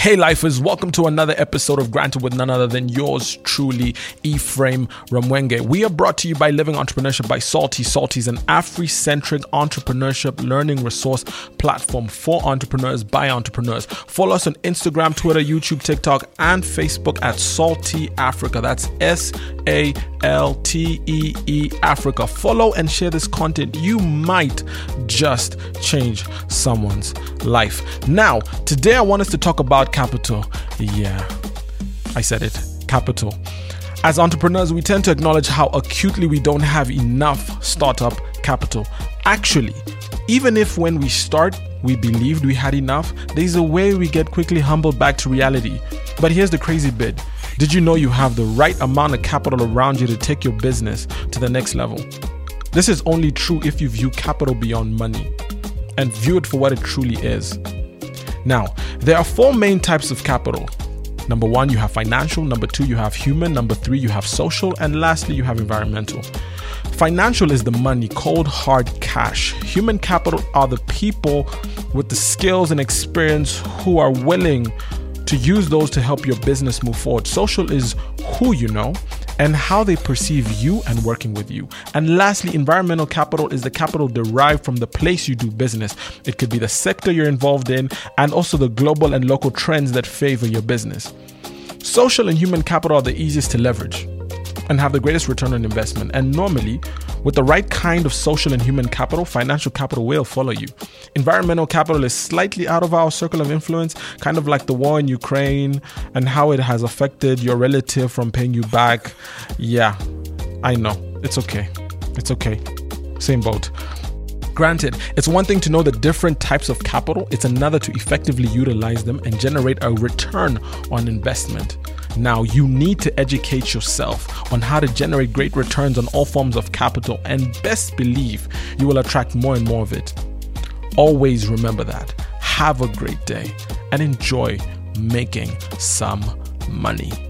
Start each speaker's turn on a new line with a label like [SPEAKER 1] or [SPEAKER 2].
[SPEAKER 1] Hey, lifers, welcome to another episode of Granted with none other than yours truly, Ephraim Rwamwenge. We are brought to you by Living Entrepreneurship by Saltee. Saltee is an Afri centric entrepreneurship learning resource platform for entrepreneurs by entrepreneurs. Follow us on Instagram, Twitter, YouTube, TikTok, and Facebook at Saltee Africa. That's S A L T E E Africa. Follow and share this content. You might just change someone's life. Now, today I want us to talk about capital. Yeah, I said it capital. As entrepreneurs, we tend to acknowledge how acutely we don't have enough startup capital. Actually, even if when we start, we believed we had enough, there's a way we get quickly humbled back to reality. But here's the crazy bit Did you know you have the right amount of capital around you to take your business to the next level? This is only true if you view capital beyond money and view it for what it truly is. Now, there are four main types of capital. Number one, you have financial. Number two, you have human. Number three, you have social. And lastly, you have environmental. Financial is the money, cold hard cash. Human capital are the people with the skills and experience who are willing to use those to help your business move forward. Social is who you know and how they perceive you and working with you. And lastly, environmental capital is the capital derived from the place you do business. It could be the sector you're involved in and also the global and local trends that favor your business. Social and human capital are the easiest to leverage and have the greatest return on investment. And normally, with the right kind of social and human capital, financial capital will follow you. Environmental capital is slightly out of our circle of influence, kind of like the war in Ukraine and how it has affected your relative from paying you back. Yeah, I know. It's okay. It's okay. Same boat. Granted, it's one thing to know the different types of capital, it's another to effectively utilize them and generate a return on investment. Now, you need to educate yourself on how to generate great returns on all forms of capital, and best believe you will attract more and more of it. Always remember that. Have a great day and enjoy making some money.